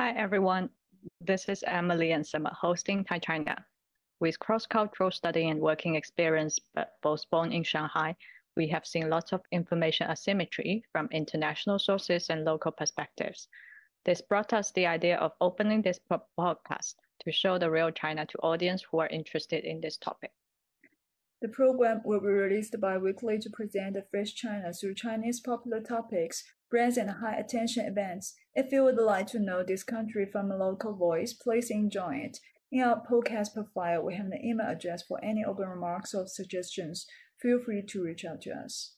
Hi, everyone. This is Emily and Summer hosting Thai China. With cross-cultural study and working experience, but both born in Shanghai, we have seen lots of information asymmetry from international sources and local perspectives. This brought us the idea of opening this podcast to show the real China to audience who are interested in this topic. The program will be released bi-weekly to present the fresh China through Chinese popular topics, brands, and high attention events. If you would like to know this country from a local voice, please enjoy it. In our podcast profile, we have an email address for any open remarks or suggestions. Feel free to reach out to us.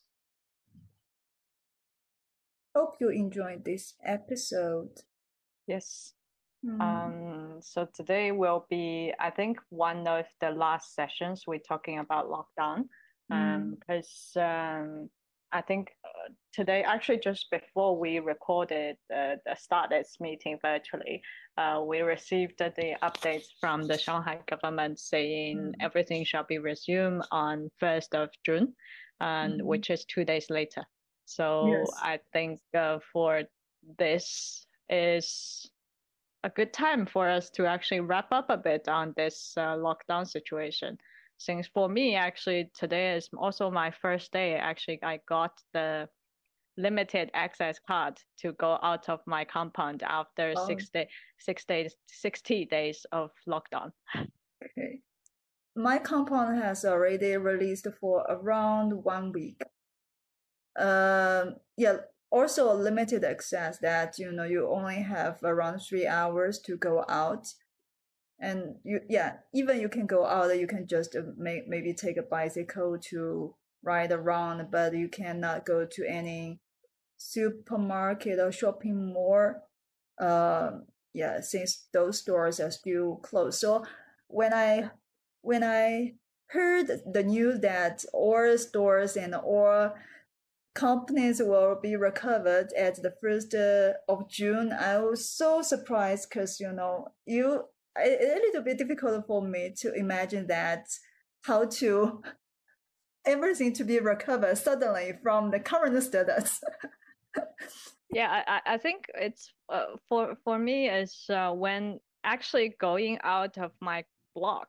Hope you enjoyed this episode. Yes. Mm. Um, so today will be, I think, one of the last sessions we're talking about lockdown. Um, because um, I think today, actually, just before we recorded uh, the started meeting virtually, uh, we received the updates from the Shanghai government saying mm. everything shall be resumed on 1st of June, and mm. which is two days later. So yes. I think uh, for this is a good time for us to actually wrap up a bit on this uh, lockdown situation. Since for me, actually, today is also my first day. Actually, I got the limited access card to go out of my compound after oh. six, day, six days, 60 days of lockdown. Okay. My compound has already released for around one week. Um, yeah, also limited access that you know you only have around three hours to go out and you yeah even you can go out you can just uh, may, maybe take a bicycle to ride around but you cannot go to any supermarket or shopping mall uh, yeah since those stores are still closed so when i when i heard the news that all stores and all companies will be recovered at the first uh, of June. I was so surprised because you know you it's a little bit difficult for me to imagine that how to everything to be recovered suddenly from the current status. yeah, I, I think it's uh, for for me is uh, when actually going out of my block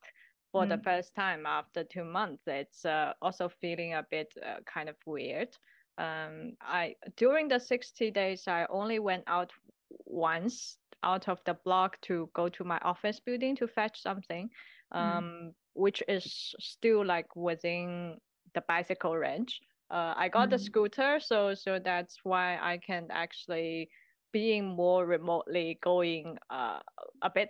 for mm. the first time after two months. It's uh, also feeling a bit uh, kind of weird um, I during the 60 days, I only went out once out of the block to go to my office building to fetch something, mm. um, mm. which is still like within the bicycle range. Uh, I got mm. the scooter, so so that's why I can actually being more remotely going uh, a bit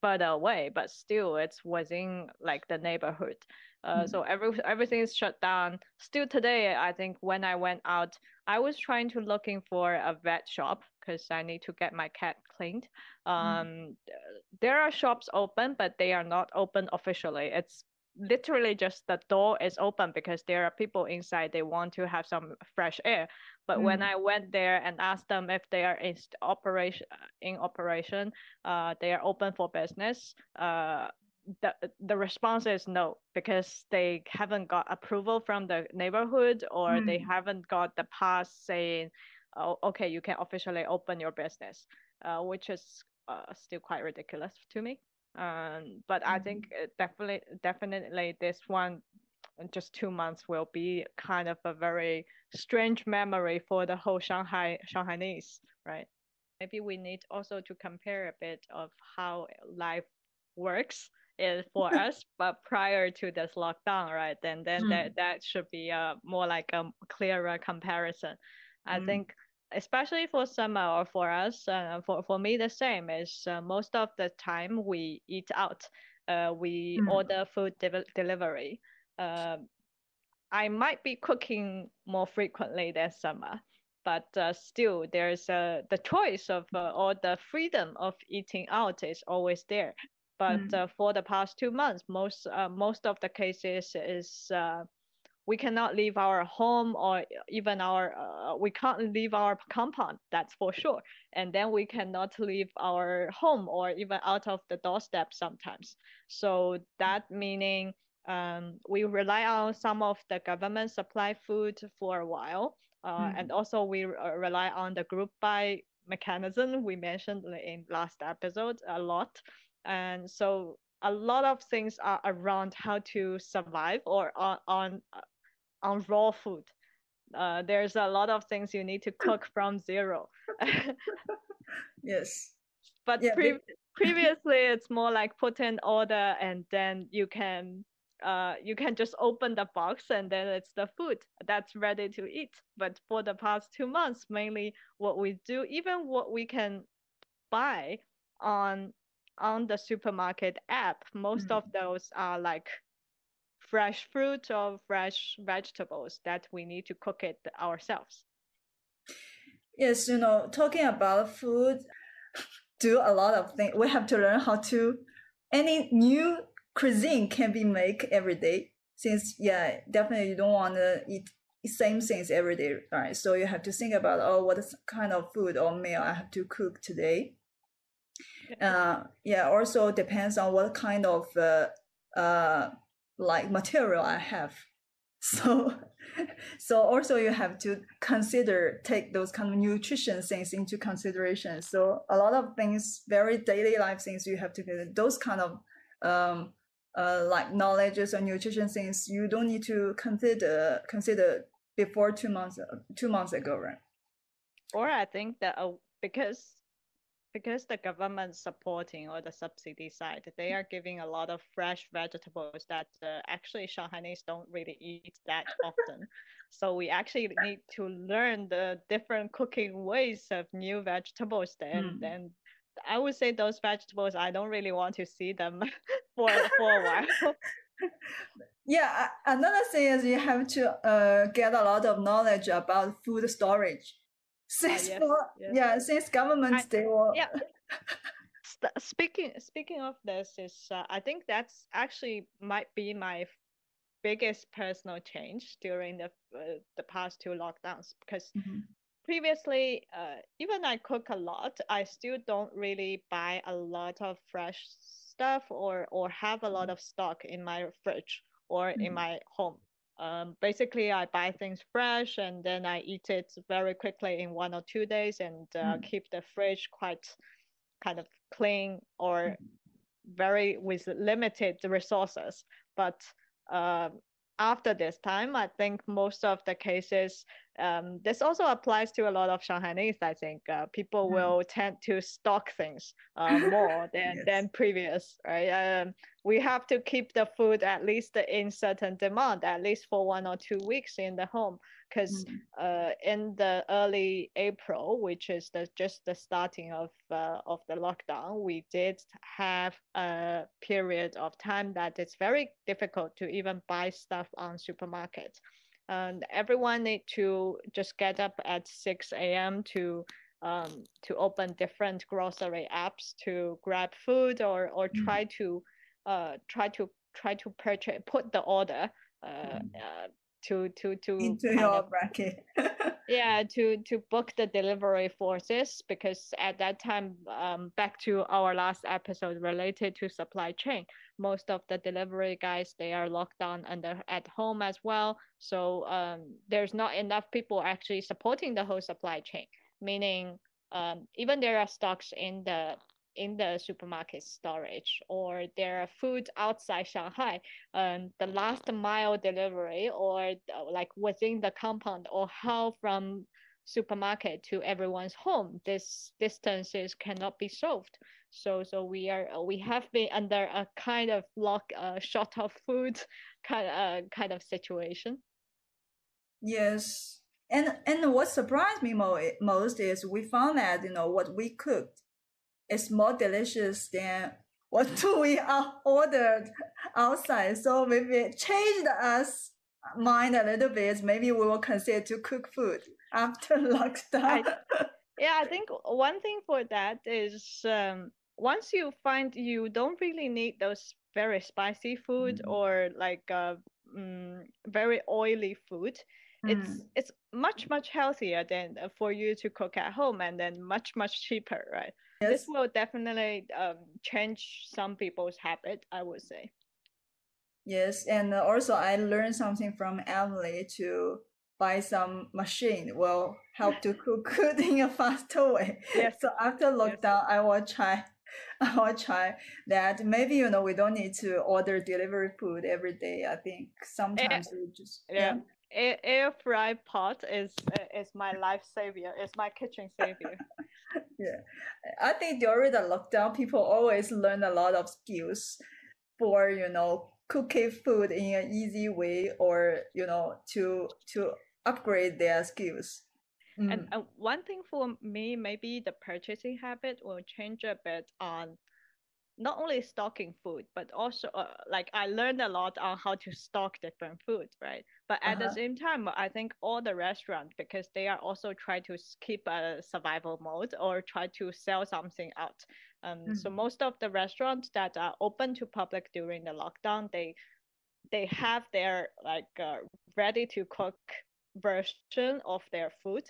further away, but still it's within like the neighborhood. Uh, mm. So every everything is shut down. Still today, I think when I went out, I was trying to looking for a vet shop because I need to get my cat cleaned. Mm. Um, mm. There are shops open, but they are not open officially. It's literally just the door is open because there are people inside they want to have some fresh air but mm. when i went there and asked them if they are in operation in operation uh, they are open for business uh, the the response is no because they haven't got approval from the neighborhood or mm. they haven't got the pass saying oh, okay you can officially open your business uh, which is uh, still quite ridiculous to me um, but i think mm-hmm. definitely definitely this one just two months will be kind of a very strange memory for the whole shanghai shanghainese right maybe we need also to compare a bit of how life works is for us, but prior to this lockdown, right? Then then mm. that that should be a more like a clearer comparison. I mm. think especially for summer or for us, uh, for for me the same is uh, most of the time we eat out. Uh, we mm. order food de- delivery. Uh, I might be cooking more frequently than summer, but uh, still there's uh, the choice of uh, or the freedom of eating out is always there but mm. uh, for the past two months, most uh, most of the cases is uh, we cannot leave our home or even our uh, we can't leave our compound. That's for sure. And then we cannot leave our home or even out of the doorstep sometimes. So that meaning um, we rely on some of the government supply food for a while, uh, mm. and also we uh, rely on the group buy mechanism we mentioned in last episode a lot. And so a lot of things are around how to survive or on on, on raw food. Uh, there's a lot of things you need to cook from zero. yes. But yeah, pre- previously, it's more like put in order and then you can uh, you can just open the box and then it's the food that's ready to eat. But for the past two months, mainly what we do, even what we can buy on on the supermarket app, most mm-hmm. of those are like fresh fruit or fresh vegetables that we need to cook it ourselves. Yes, you know, talking about food, do a lot of things. We have to learn how to any new cuisine can be made every day. Since yeah, definitely you don't want to eat same things every day, right? So you have to think about oh, what kind of food or meal I have to cook today. Uh, yeah, also depends on what kind of uh, uh, like material I have. So, so also you have to consider take those kind of nutrition things into consideration. So a lot of things, very daily life things, you have to consider those kind of um, uh, like knowledges or nutrition things you don't need to consider consider before two months two months ago, right? Or I think that uh, because because the government supporting or the subsidy side, they are giving a lot of fresh vegetables that uh, actually Shanghainese don't really eat that often. so we actually need to learn the different cooking ways of new vegetables. Then, mm. then I would say those vegetables, I don't really want to see them for for a while. yeah, another thing is you have to uh, get a lot of knowledge about food storage since uh, yes, yes. yeah since governments I, they will yeah speaking speaking of this is uh, i think that's actually might be my biggest personal change during the uh, the past two lockdowns because mm-hmm. previously uh, even i cook a lot i still don't really buy a lot of fresh stuff or or have a lot mm-hmm. of stock in my fridge or mm-hmm. in my home um, basically, I buy things fresh and then I eat it very quickly in one or two days and uh, mm. keep the fridge quite kind of clean or mm. very with limited resources. But uh, after this time, I think most of the cases, um, this also applies to a lot of Shanghainese. I think uh, people mm. will tend to stock things uh, more than, yes. than previous, right? Um, we have to keep the food at least in certain demand, at least for one or two weeks in the home. Because mm. uh, in the early April, which is the, just the starting of uh, of the lockdown, we did have a period of time that it's very difficult to even buy stuff on supermarkets and everyone need to just get up at 6 a.m. to um, to open different grocery apps to grab food or or mm. try to uh, try to try to purchase put the order uh, mm. To to to into your of, bracket. yeah, to to book the delivery forces because at that time, um, back to our last episode related to supply chain, most of the delivery guys they are locked down and they're at home as well. So um, there's not enough people actually supporting the whole supply chain. Meaning, um, even there are stocks in the in the supermarket storage or there are food outside Shanghai, um, the last mile delivery or uh, like within the compound or how from supermarket to everyone's home, this distances cannot be solved. So so we are we have been under a kind of lock uh, short of food kind uh, kind of situation. Yes. And and what surprised me most is we found that you know what we cooked is more delicious than what we ordered outside. So maybe changed us mind a little bit. Maybe we will consider to cook food after lockdown. I, yeah, I think one thing for that is um, once you find you don't really need those very spicy food mm-hmm. or like uh, mm, very oily food. Mm. It's it's much much healthier than uh, for you to cook at home and then much much cheaper, right? Yes. This will definitely um, change some people's habit, I would say. Yes, and also I learned something from Emily to buy some machine will help to cook food in a faster way. Yes. So after lockdown, yes. I will try. I will try that. Maybe you know we don't need to order delivery food every day. I think sometimes we just yeah. yeah. Air, air fry pot is is my life savior. It's my kitchen savior. yeah, I think during the lockdown, people always learn a lot of skills for you know cooking food in an easy way or you know to to upgrade their skills. Mm. and uh, one thing for me maybe the purchasing habit will change a bit on not only stocking food but also uh, like i learned a lot on how to stock different food, right but at uh-huh. the same time i think all the restaurants because they are also try to keep a survival mode or try to sell something out um, mm-hmm. So most of the restaurants that are open to public during the lockdown, they they have their like uh, ready to cook version of their food,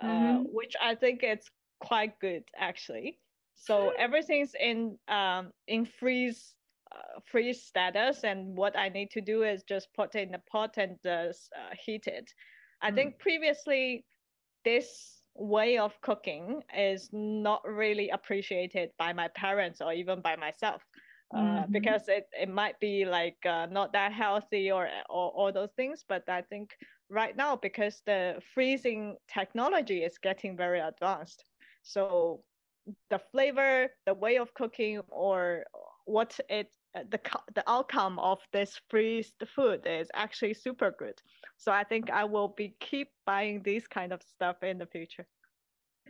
uh, mm-hmm. which I think it's quite good actually. So everything's in um, in freeze uh, freeze status, and what I need to do is just put it in the pot and uh, heat it. I mm. think previously this way of cooking is not really appreciated by my parents or even by myself uh, mm-hmm. because it, it might be like uh, not that healthy or, or all those things but i think right now because the freezing technology is getting very advanced so the flavor the way of cooking or what it the the outcome of this freezed food is actually super good. So I think I will be keep buying these kind of stuff in the future.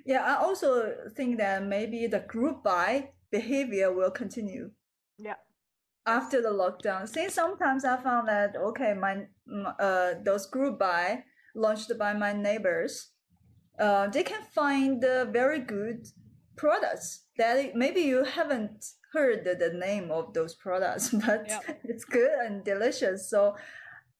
Yeah, I also think that maybe the group buy behavior will continue. Yeah. After the lockdown, since sometimes I found that okay, my uh those group buy launched by my neighbors, uh they can find uh, very good products that maybe you haven't heard the name of those products, but yep. it's good and delicious. So,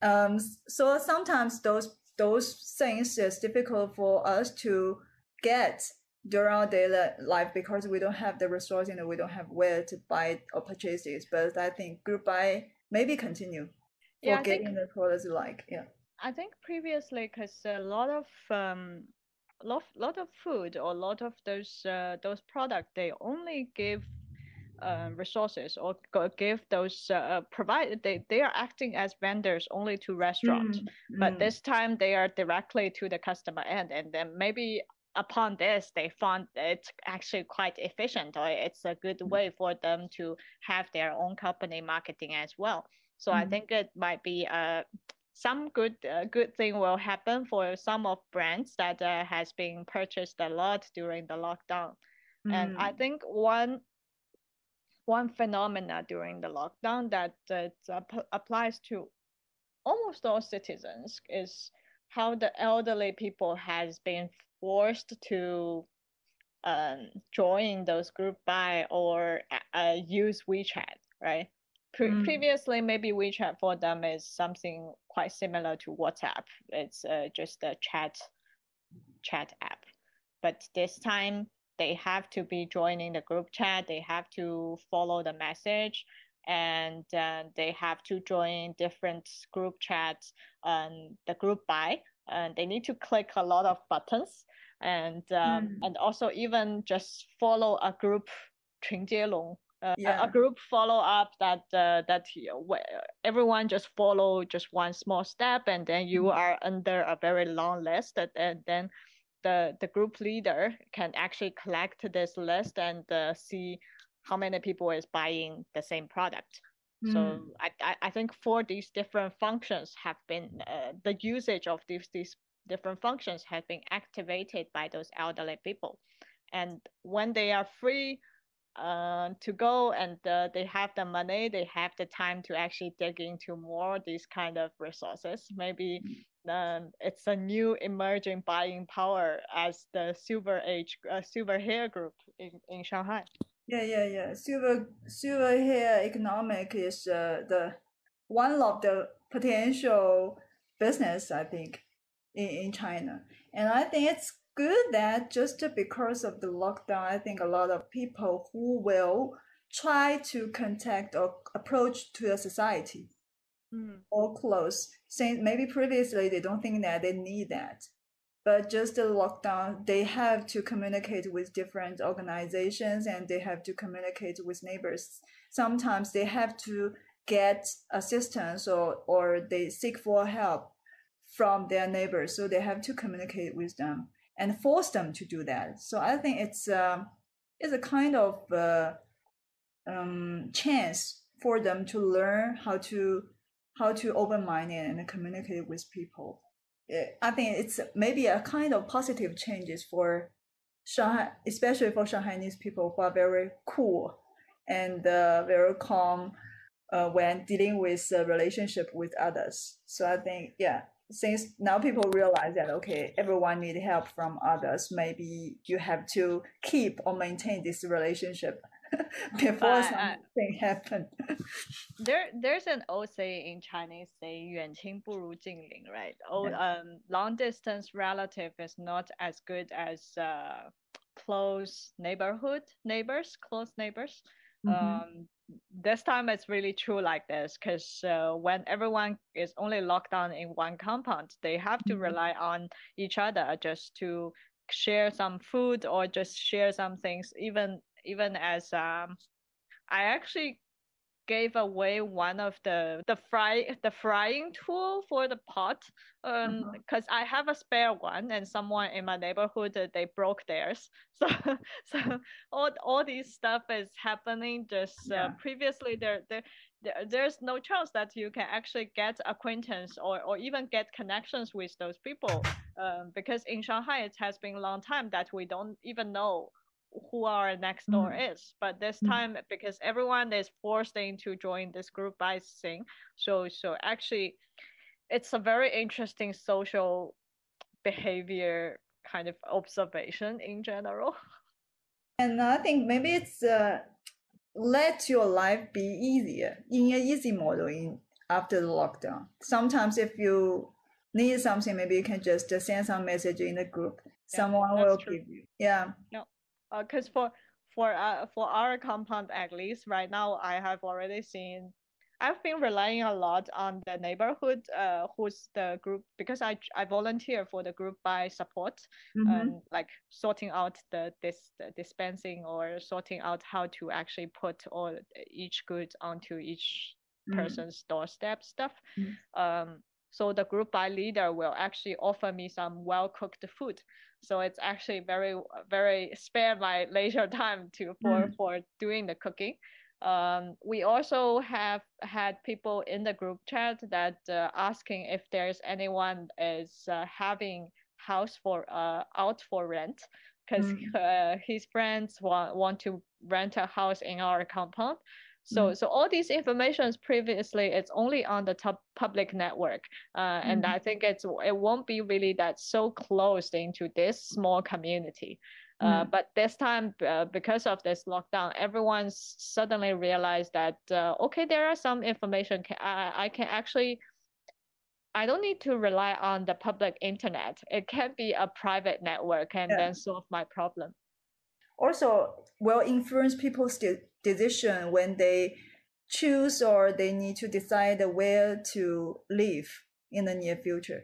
um, so sometimes those those things is difficult for us to get during our daily life because we don't have the resource, and we don't have where to buy or purchase this. But I think group buy maybe continue for yeah, getting think, the products you like yeah. I think previously, because a lot of um, lot lot of food or a lot of those uh, those products they only give uh, resources or give those uh, provide they, they are acting as vendors only to restaurants mm, but mm. this time they are directly to the customer end and then maybe upon this they found it's actually quite efficient or it's a good mm. way for them to have their own company marketing as well so mm. i think it might be a some good uh, good thing will happen for some of brands that uh, has been purchased a lot during the lockdown mm. and i mm. think one one phenomena during the lockdown that uh, applies to almost all citizens is how the elderly people has been forced to um, join those group buy or uh, use WeChat, right? Pre- mm. Previously, maybe WeChat for them is something quite similar to WhatsApp. It's uh, just a chat chat app, but this time they have to be joining the group chat they have to follow the message and uh, they have to join different group chats um, the group buy and they need to click a lot of buttons and um, mm. and also even just follow a group uh, yeah. a, group follow up that uh, that everyone just follow just one small step and then you mm-hmm. are under a very long list and, and then the the group leader can actually collect this list and uh, see how many people is buying the same product mm. so I, I think for these different functions have been uh, the usage of these these different functions have been activated by those elderly people and when they are free uh, to go and uh, they have the money, they have the time to actually dig into more these kind of resources. Maybe um, it's a new emerging buying power as the silver age, uh, silver hair group in, in Shanghai. Yeah, yeah, yeah. Silver silver hair economic is uh, the one of the potential business I think in, in China, and I think it's good that just because of the lockdown, I think a lot of people who will try to contact or approach to the society mm. or close. Since maybe previously they don't think that they need that, but just the lockdown, they have to communicate with different organizations and they have to communicate with neighbors. Sometimes they have to get assistance or or they seek for help from their neighbors, so they have to communicate with them and force them to do that. So I think it's um, it's a kind of uh, um, chance for them to learn how to how to open minded and communicate with people. I think it's maybe a kind of positive changes for Shanghai, especially for Shanghainese people who are very cool and uh, very calm uh, when dealing with a relationship with others. So I think, yeah, since now people realize that okay everyone need help from others maybe you have to keep or maintain this relationship before uh, something happened. there, there's an old saying in Chinese saying "yuan qin bu ru jin lin," right? Oh, yeah. um, long distance relative is not as good as uh, close neighborhood neighbors, close neighbors. Mm-hmm. Um, this time it's really true like this because uh, when everyone is only locked down in one compound, they have to mm-hmm. rely on each other just to share some food or just share some things even even as um, I actually gave away one of the the fry the frying tool for the pot um because uh-huh. I have a spare one and someone in my neighborhood uh, they broke theirs so so all all these stuff is happening just uh, yeah. previously there there there's no chance that you can actually get acquaintance or, or even get connections with those people um, because in shanghai it has been a long time that we don't even know who our next door mm. is. But this mm. time, because everyone is forced into join this group by Sing, so so actually, it's a very interesting social behavior kind of observation in general. And I think maybe it's uh, let your life be easier in an easy model in after the lockdown. Sometimes if you need something, maybe you can just send some message in the group. Yeah, Someone will true. give you. Yeah. No, because uh, for for uh, for our compound at least right now I have already seen I've been relying a lot on the neighborhood uh who's the group because I I volunteer for the group buy support mm-hmm. um like sorting out the this the dispensing or sorting out how to actually put all each good onto each mm-hmm. person's doorstep stuff mm-hmm. um so the group buy leader will actually offer me some well cooked food so it's actually very very spare my leisure time to for mm. for doing the cooking um, we also have had people in the group chat that uh, asking if there's anyone is uh, having house for uh, out for rent because mm. Uh, his friends want, want to rent a house in our compound so, mm. so all these informations previously it's only on the top public network, uh, and mm. I think it's it won't be really that so closed into this small community. Uh, mm. but this time, uh, because of this lockdown, everyone suddenly realized that uh, okay, there are some information I, I can actually. I don't need to rely on the public internet. It can be a private network and yeah. then solve my problem. Also, will influence people's decision when they choose or they need to decide where to live in the near future.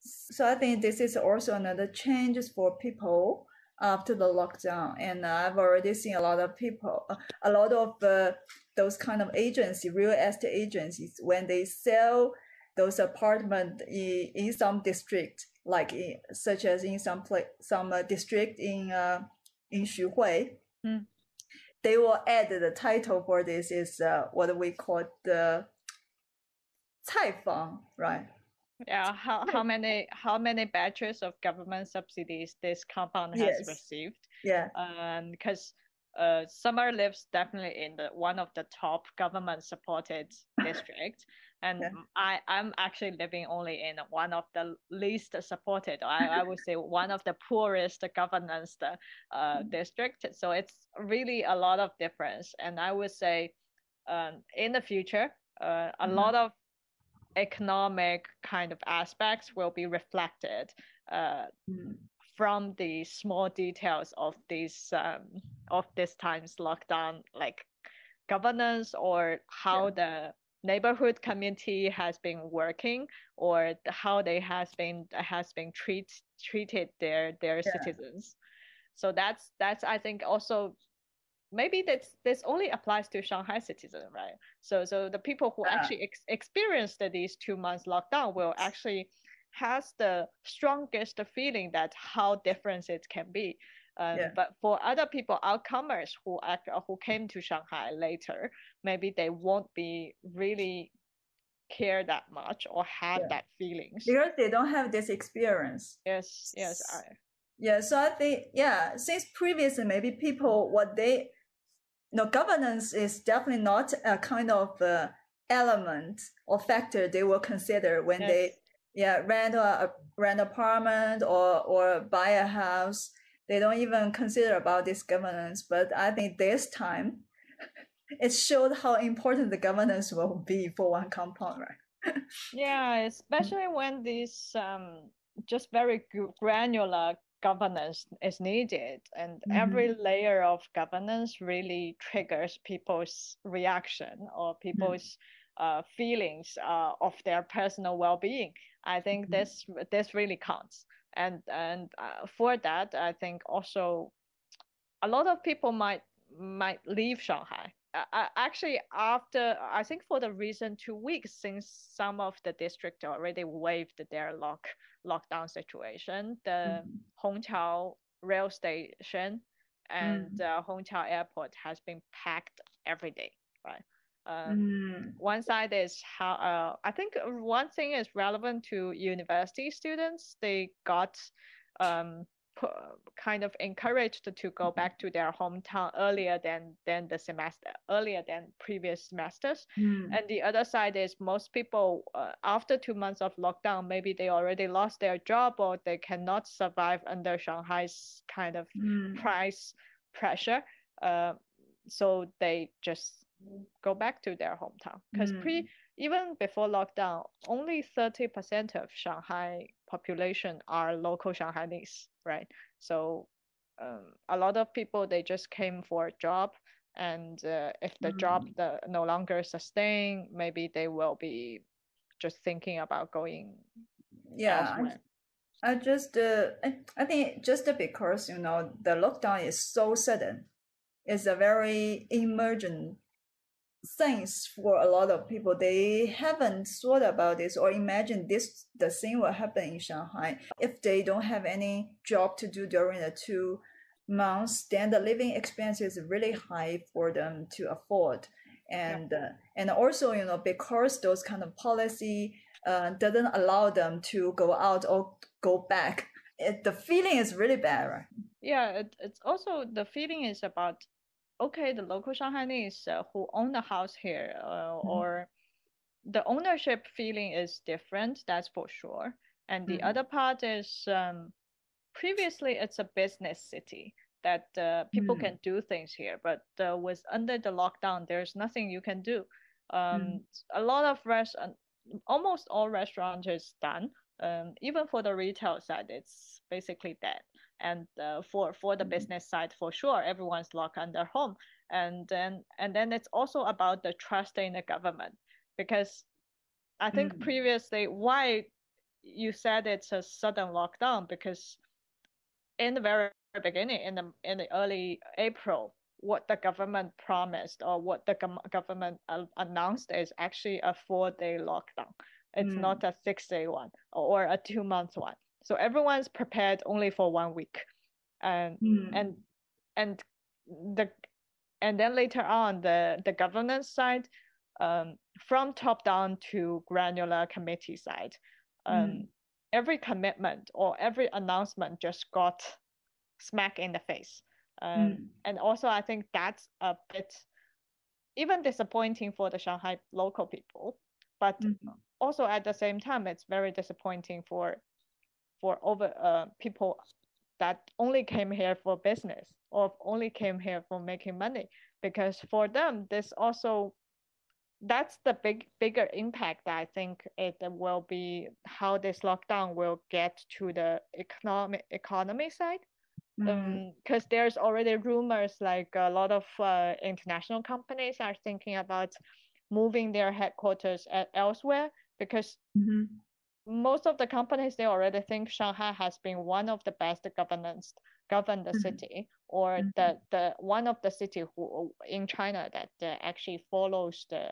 So I think this is also another change for people after the lockdown. And I've already seen a lot of people, a lot of uh, those kind of agencies, real estate agencies, when they sell those apartment in, in some district, like in, such as in some place, some uh, district in uh, in Xuhui. Mm they will add the title for this is uh, what we call the 菜房, right? Yeah, how, how many how many batches of government subsidies this compound has yes. received? Yeah, um, because uh, Summer lives definitely in the one of the top government supported district, and yeah. I I'm actually living only in one of the least supported. I, I would say one of the poorest governance uh, mm-hmm. district. So it's really a lot of difference, and I would say, um, in the future, uh, a mm-hmm. lot of economic kind of aspects will be reflected uh, mm. from the small details of these um, of this time's lockdown, like governance or how yeah. the neighborhood community has been working or how they has been uh, has been treat treated their their yeah. citizens. So that's that's i think also maybe that's this only applies to shanghai citizen right? So so the people who actually ex- experienced these two months lockdown will actually has the strongest feeling that how different it can be um, yeah. But for other people, outcomers who act, who came to Shanghai later, maybe they won't be really care that much or have yeah. that feelings because they don't have this experience. Yes, yes. I... Yeah, so I think yeah, since previously maybe people what they, you know, governance is definitely not a kind of uh, element or factor they will consider when yes. they yeah rent a rent apartment or or buy a house they don't even consider about this governance. But I think this time, it showed how important the governance will be for one compound, right? yeah, especially when this um, just very granular governance is needed and mm-hmm. every layer of governance really triggers people's reaction or people's mm-hmm. uh, feelings uh, of their personal well-being i think mm-hmm. this this really counts and and uh, for that i think also a lot of people might might leave shanghai uh, actually after i think for the recent two weeks since some of the district already waived their lock lockdown situation the mm-hmm. hongqiao rail station and mm-hmm. uh, hongqiao airport has been packed every day right um, mm. One side is how uh, I think one thing is relevant to university students. They got um, kind of encouraged to go back to their hometown earlier than than the semester earlier than previous semesters mm. and the other side is most people uh, after two months of lockdown maybe they already lost their job or they cannot survive under shanghai's kind of mm. price pressure uh, so they just go back to their hometown because mm. pre even before lockdown only 30% of shanghai population are local shanghainese right so um, a lot of people they just came for a job and uh, if the mm. job the, no longer sustain maybe they will be just thinking about going yeah elsewhere. I just uh, I think just because you know the lockdown is so sudden, it's a very emergent things for a lot of people. They haven't thought about this or imagined this the same will happen in Shanghai. If they don't have any job to do during the two months, then the living expense is really high for them to afford. And uh, and also, you know, because those kind of policy uh, doesn't allow them to go out or go back, it, the feeling is really bad, right? Yeah, it, it's also the feeling is about okay, the local Shanghainese uh, who own the house here, uh, mm-hmm. or the ownership feeling is different, that's for sure. And the mm-hmm. other part is um, previously it's a business city that uh, people mm-hmm. can do things here, but uh, with under the lockdown, there's nothing you can do. Um, mm. a lot of restaurant, almost all restaurants is done. Um, even for the retail side, it's basically dead and uh, for for the mm-hmm. business side for sure everyone's locked on their home and then and then it's also about the trust in the government because i think mm. previously why you said it's a sudden lockdown because in the very beginning in the in the early april what the government promised or what the government announced is actually a four day lockdown it's mm. not a six day one or a two month one so everyone's prepared only for one week and mm. and and the and then later on the the governance side um, from top down to granular committee side um, mm. every commitment or every announcement just got smack in the face um, mm. and also i think that's a bit even disappointing for the shanghai local people but mm. also at the same time it's very disappointing for for over uh, people that only came here for business or only came here for making money because for them this also that's the big bigger impact i think it will be how this lockdown will get to the economic economy side because mm-hmm. um, there's already rumors like a lot of uh, international companies are thinking about moving their headquarters elsewhere because mm-hmm. Most of the companies they already think Shanghai has been one of the best governance governed the mm-hmm. city or mm-hmm. the the one of the city who in China that uh, actually follows the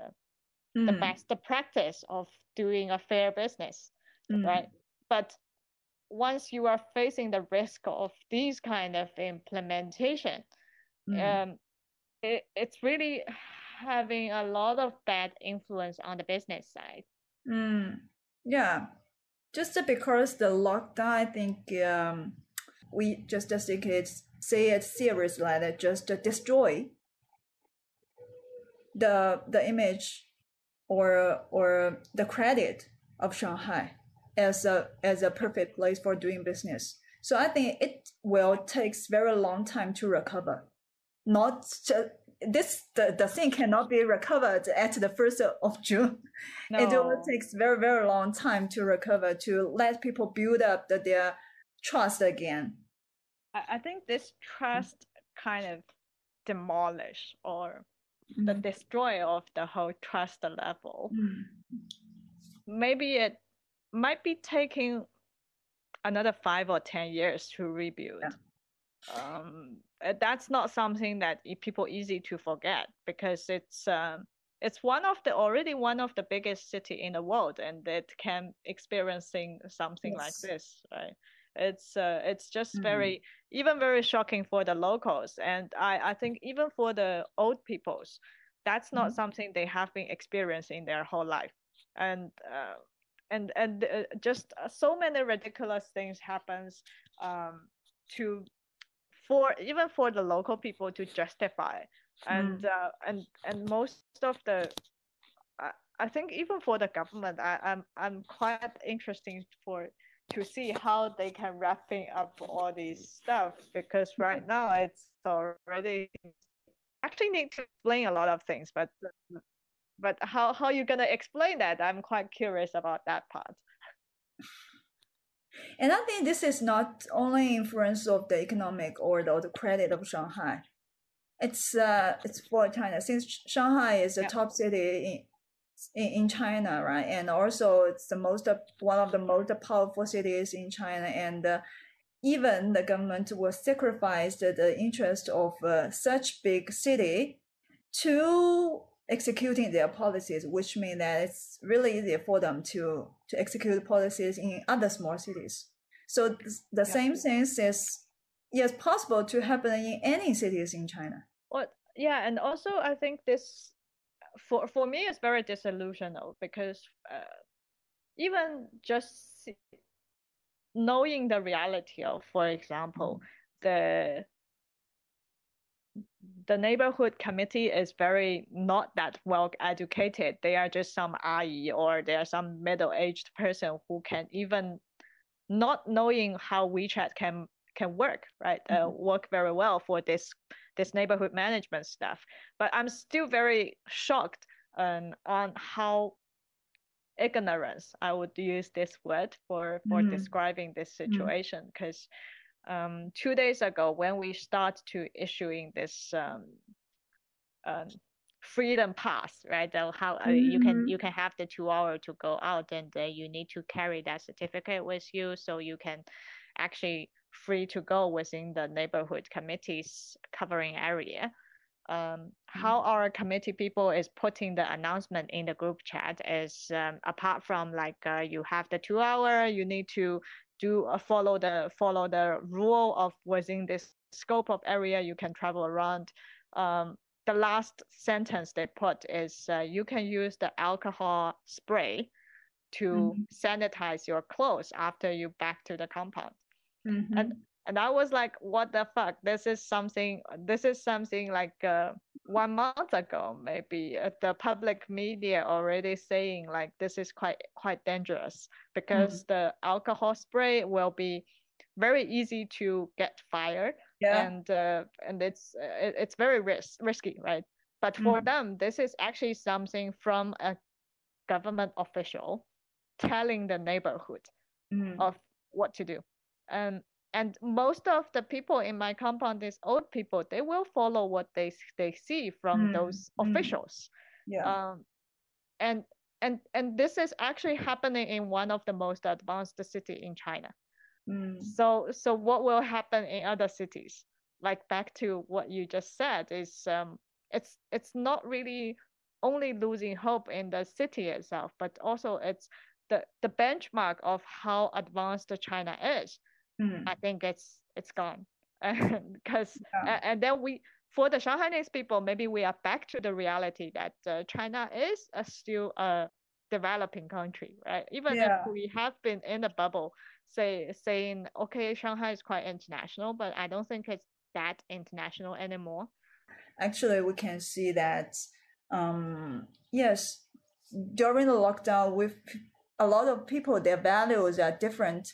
mm. the best practice of doing a fair business, mm. right? But once you are facing the risk of these kind of implementation, mm. um, it, it's really having a lot of bad influence on the business side. Mm. Yeah, just because the lockdown, I think um, we just think it's say it seriously, like just destroy the the image or or the credit of Shanghai as a as a perfect place for doing business. So I think it will takes very long time to recover. Not just, this the, the thing cannot be recovered at the first of June. No. It will takes very very long time to recover to let people build up the, their trust again. I think this trust kind of demolish or mm. the destroy of the whole trust level. Mm. Maybe it might be taking another five or ten years to rebuild. Yeah. Um, that's not something that people easy to forget because it's um, it's one of the already one of the biggest city in the world and it can experiencing something yes. like this right it's uh, it's just mm-hmm. very even very shocking for the locals and i i think even for the old peoples that's not mm-hmm. something they have been experiencing their whole life and uh, and and uh, just uh, so many ridiculous things happens um, to for even for the local people to justify. And mm. uh, and and most of the I, I think even for the government I, I'm I'm quite interesting for to see how they can wrapping up all these stuff because right now it's already actually need to explain a lot of things but but how how you gonna explain that? I'm quite curious about that part and i think this is not only influence of the economic or the, the credit of shanghai it's uh it's for china since shanghai is the yeah. top city in, in China, right? And also it's the most one of the most powerful cities in China, and uh, even the government will sacrifice the interest of uh, such big city to executing their policies, which means that it's really easy for them to to execute policies in other small cities. So the same thing is yes possible to happen in any cities in China. Well, yeah, and also I think this for for me is very disillusional because uh, even just knowing the reality of for example the the neighborhood committee is very not that well educated they are just some ai or they are some middle-aged person who can even not knowing how wechat can can work right uh, mm-hmm. uh, work very well for this this neighborhood management stuff. But I'm still very shocked um, on how ignorance I would use this word for for mm. describing this mm. situation because um, two days ago when we start to issuing this um, um, freedom pass right how uh, you can mm-hmm. you can have the two hour to go out and uh, you need to carry that certificate with you so you can actually free to go within the neighborhood committees covering area. Um, how mm-hmm. our committee people is putting the announcement in the group chat is um, apart from like uh, you have the two hour, you need to do uh, follow the follow the rule of within this scope of area you can travel around. Um, the last sentence they put is uh, you can use the alcohol spray to mm-hmm. sanitize your clothes after you back to the compound. Mm-hmm. And and I was like, what the fuck? This is something. This is something like uh, one month ago, maybe uh, the public media already saying like this is quite quite dangerous because mm-hmm. the alcohol spray will be very easy to get fired. Yeah. And uh, and it's uh, it's very risk risky, right? But for mm-hmm. them, this is actually something from a government official telling the neighborhood mm. of what to do and and most of the people in my compound is old people they will follow what they they see from mm. those mm. officials yeah um, and and and this is actually happening in one of the most advanced city in China. Mm. So so what will happen in other cities? Like back to what you just said is um it's it's not really only losing hope in the city itself, but also it's the the benchmark of how advanced China is. Mm. I think it's it's gone because yeah. and then we for the Shanghainese people, maybe we are back to the reality that uh, China is a, still a developing country, right? Even yeah. if we have been in a bubble, say saying okay, Shanghai is quite international, but I don't think it's that international anymore. Actually, we can see that. Um, yes, during the lockdown, with a lot of people, their values are different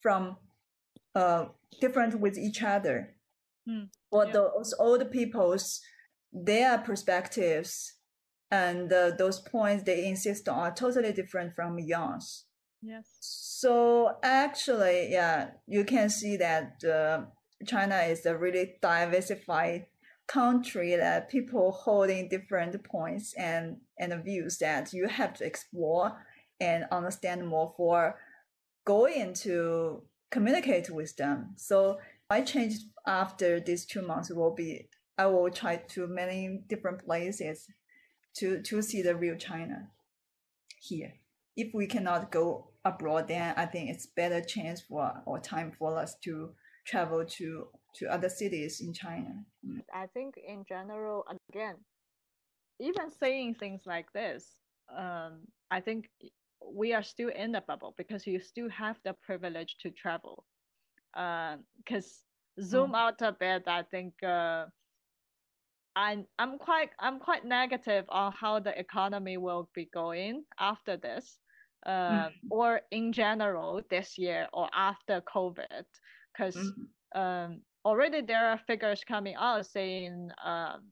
from uh different with each other. Mm, For yeah. those old people's, their perspectives and uh, those points they insist on are totally different from yours. Yes. So actually, yeah, you can see that uh, China is a really diversified country that people holding different points and and views that you have to explore and understand more for going to communicate with them. So my change after these two months will be I will try to many different places to to see the real China here. If we cannot go abroad, then I think it's better chance for or time for us to travel to to other cities in China. I think in general, again, even saying things like this, um, I think we are still in the bubble because you still have the privilege to travel. Because uh, zoom mm. out a bit, I think uh, I'm I'm quite I'm quite negative on how the economy will be going after this, uh, mm. or in general this year or after COVID, because mm. um, already there are figures coming out saying um,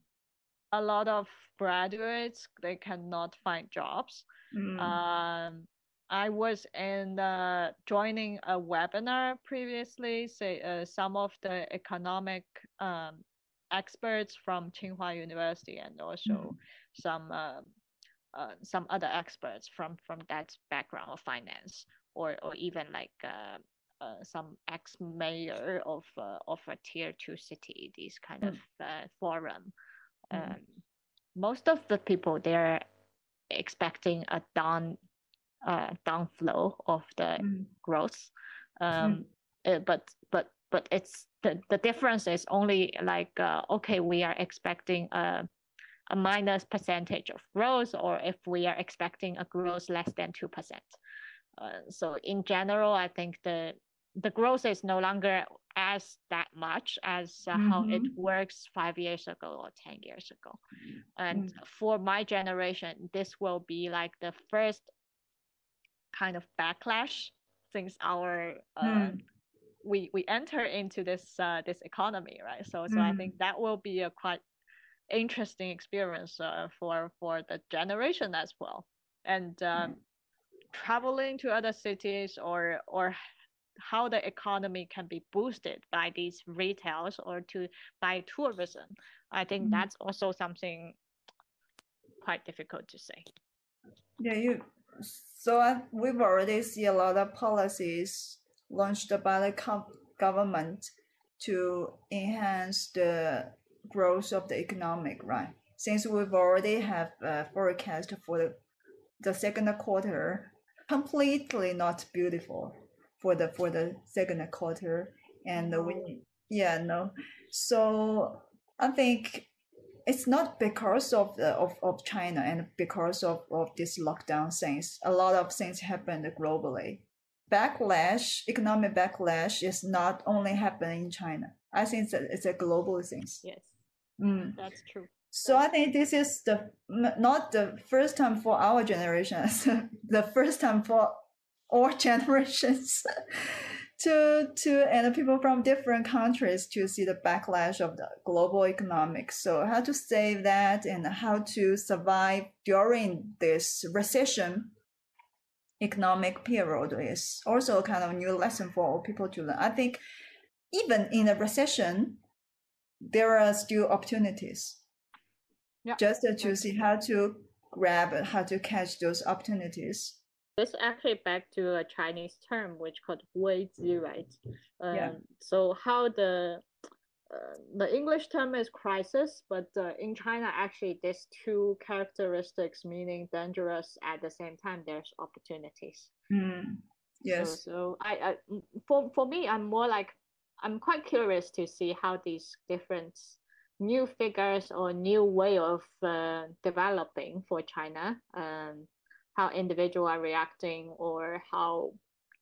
a lot of graduates they cannot find jobs. Mm. Um, I was in uh, joining a webinar previously, say uh, some of the economic um, experts from Tsinghua University and also mm-hmm. some uh, uh, some other experts from from that background of finance or or even like uh, uh some ex mayor of uh, of a tier two city, these kind mm-hmm. of uh, forum. Mm-hmm. Um, most of the people they're expecting a down uh, downflow of the mm. growth. Um, mm. but but but it's the, the difference is only like uh, okay we are expecting a, a minus percentage of growth or if we are expecting a growth less than 2% uh, so in general i think the the growth is no longer as that much as uh, mm-hmm. how it mm-hmm. works five years ago or 10 years ago and mm. for my generation this will be like the first kind of backlash since our uh, mm we we enter into this uh, this economy, right? So so mm. I think that will be a quite interesting experience uh, for for the generation as well. And um, mm. traveling to other cities or or how the economy can be boosted by these retails or to by tourism, I think mm. that's also something quite difficult to say. Yeah, you. So uh, we've already see a lot of policies launched by the government to enhance the growth of the economic, right? Since we've already have a forecast for the, the second quarter, completely not beautiful for the for the second quarter, and we yeah no, so I think it's not because of the of, of China and because of, of this lockdown things. A lot of things happened globally backlash, economic backlash, is not only happening in China. I think it's a, it's a global thing. Yes, mm. that's true. So I think this is the not the first time for our generation, the first time for all generations to to and people from different countries to see the backlash of the global economics. So how to save that and how to survive during this recession economic period is also a kind of new lesson for people to learn. I think even in a recession, there are still opportunities. Yeah. Just to see how to grab, how to catch those opportunities. This actually back to a Chinese term which called 危机, right? Um, yeah. So how the uh, the English term is crisis, but uh, in China, actually, there's two characteristics meaning dangerous at the same time. There's opportunities. Mm. Yes. So, so I, I, for for me, I'm more like I'm quite curious to see how these different new figures or new way of uh, developing for China, um, how individual are reacting or how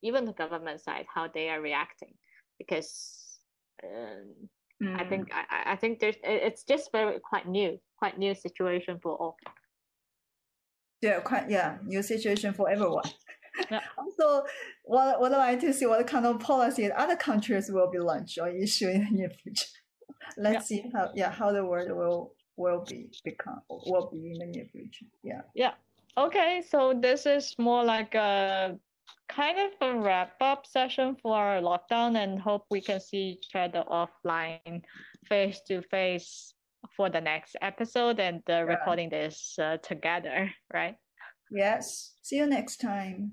even the government side how they are reacting, because um, mm. I think I, I think there's it's just very quite new, quite new situation for all. Yeah, quite yeah, new situation for everyone. Yeah. also, what what I like to see what kind of policies other countries will be launched or issued in the near future. Let's yeah. see how yeah how the world will will be become will be in the near future. Yeah. Yeah. Okay, so this is more like a kind of a wrap up session for our lockdown and hope we can see each other offline face to face for the next episode and uh, yeah. recording this uh, together, right? Yes. See you next time.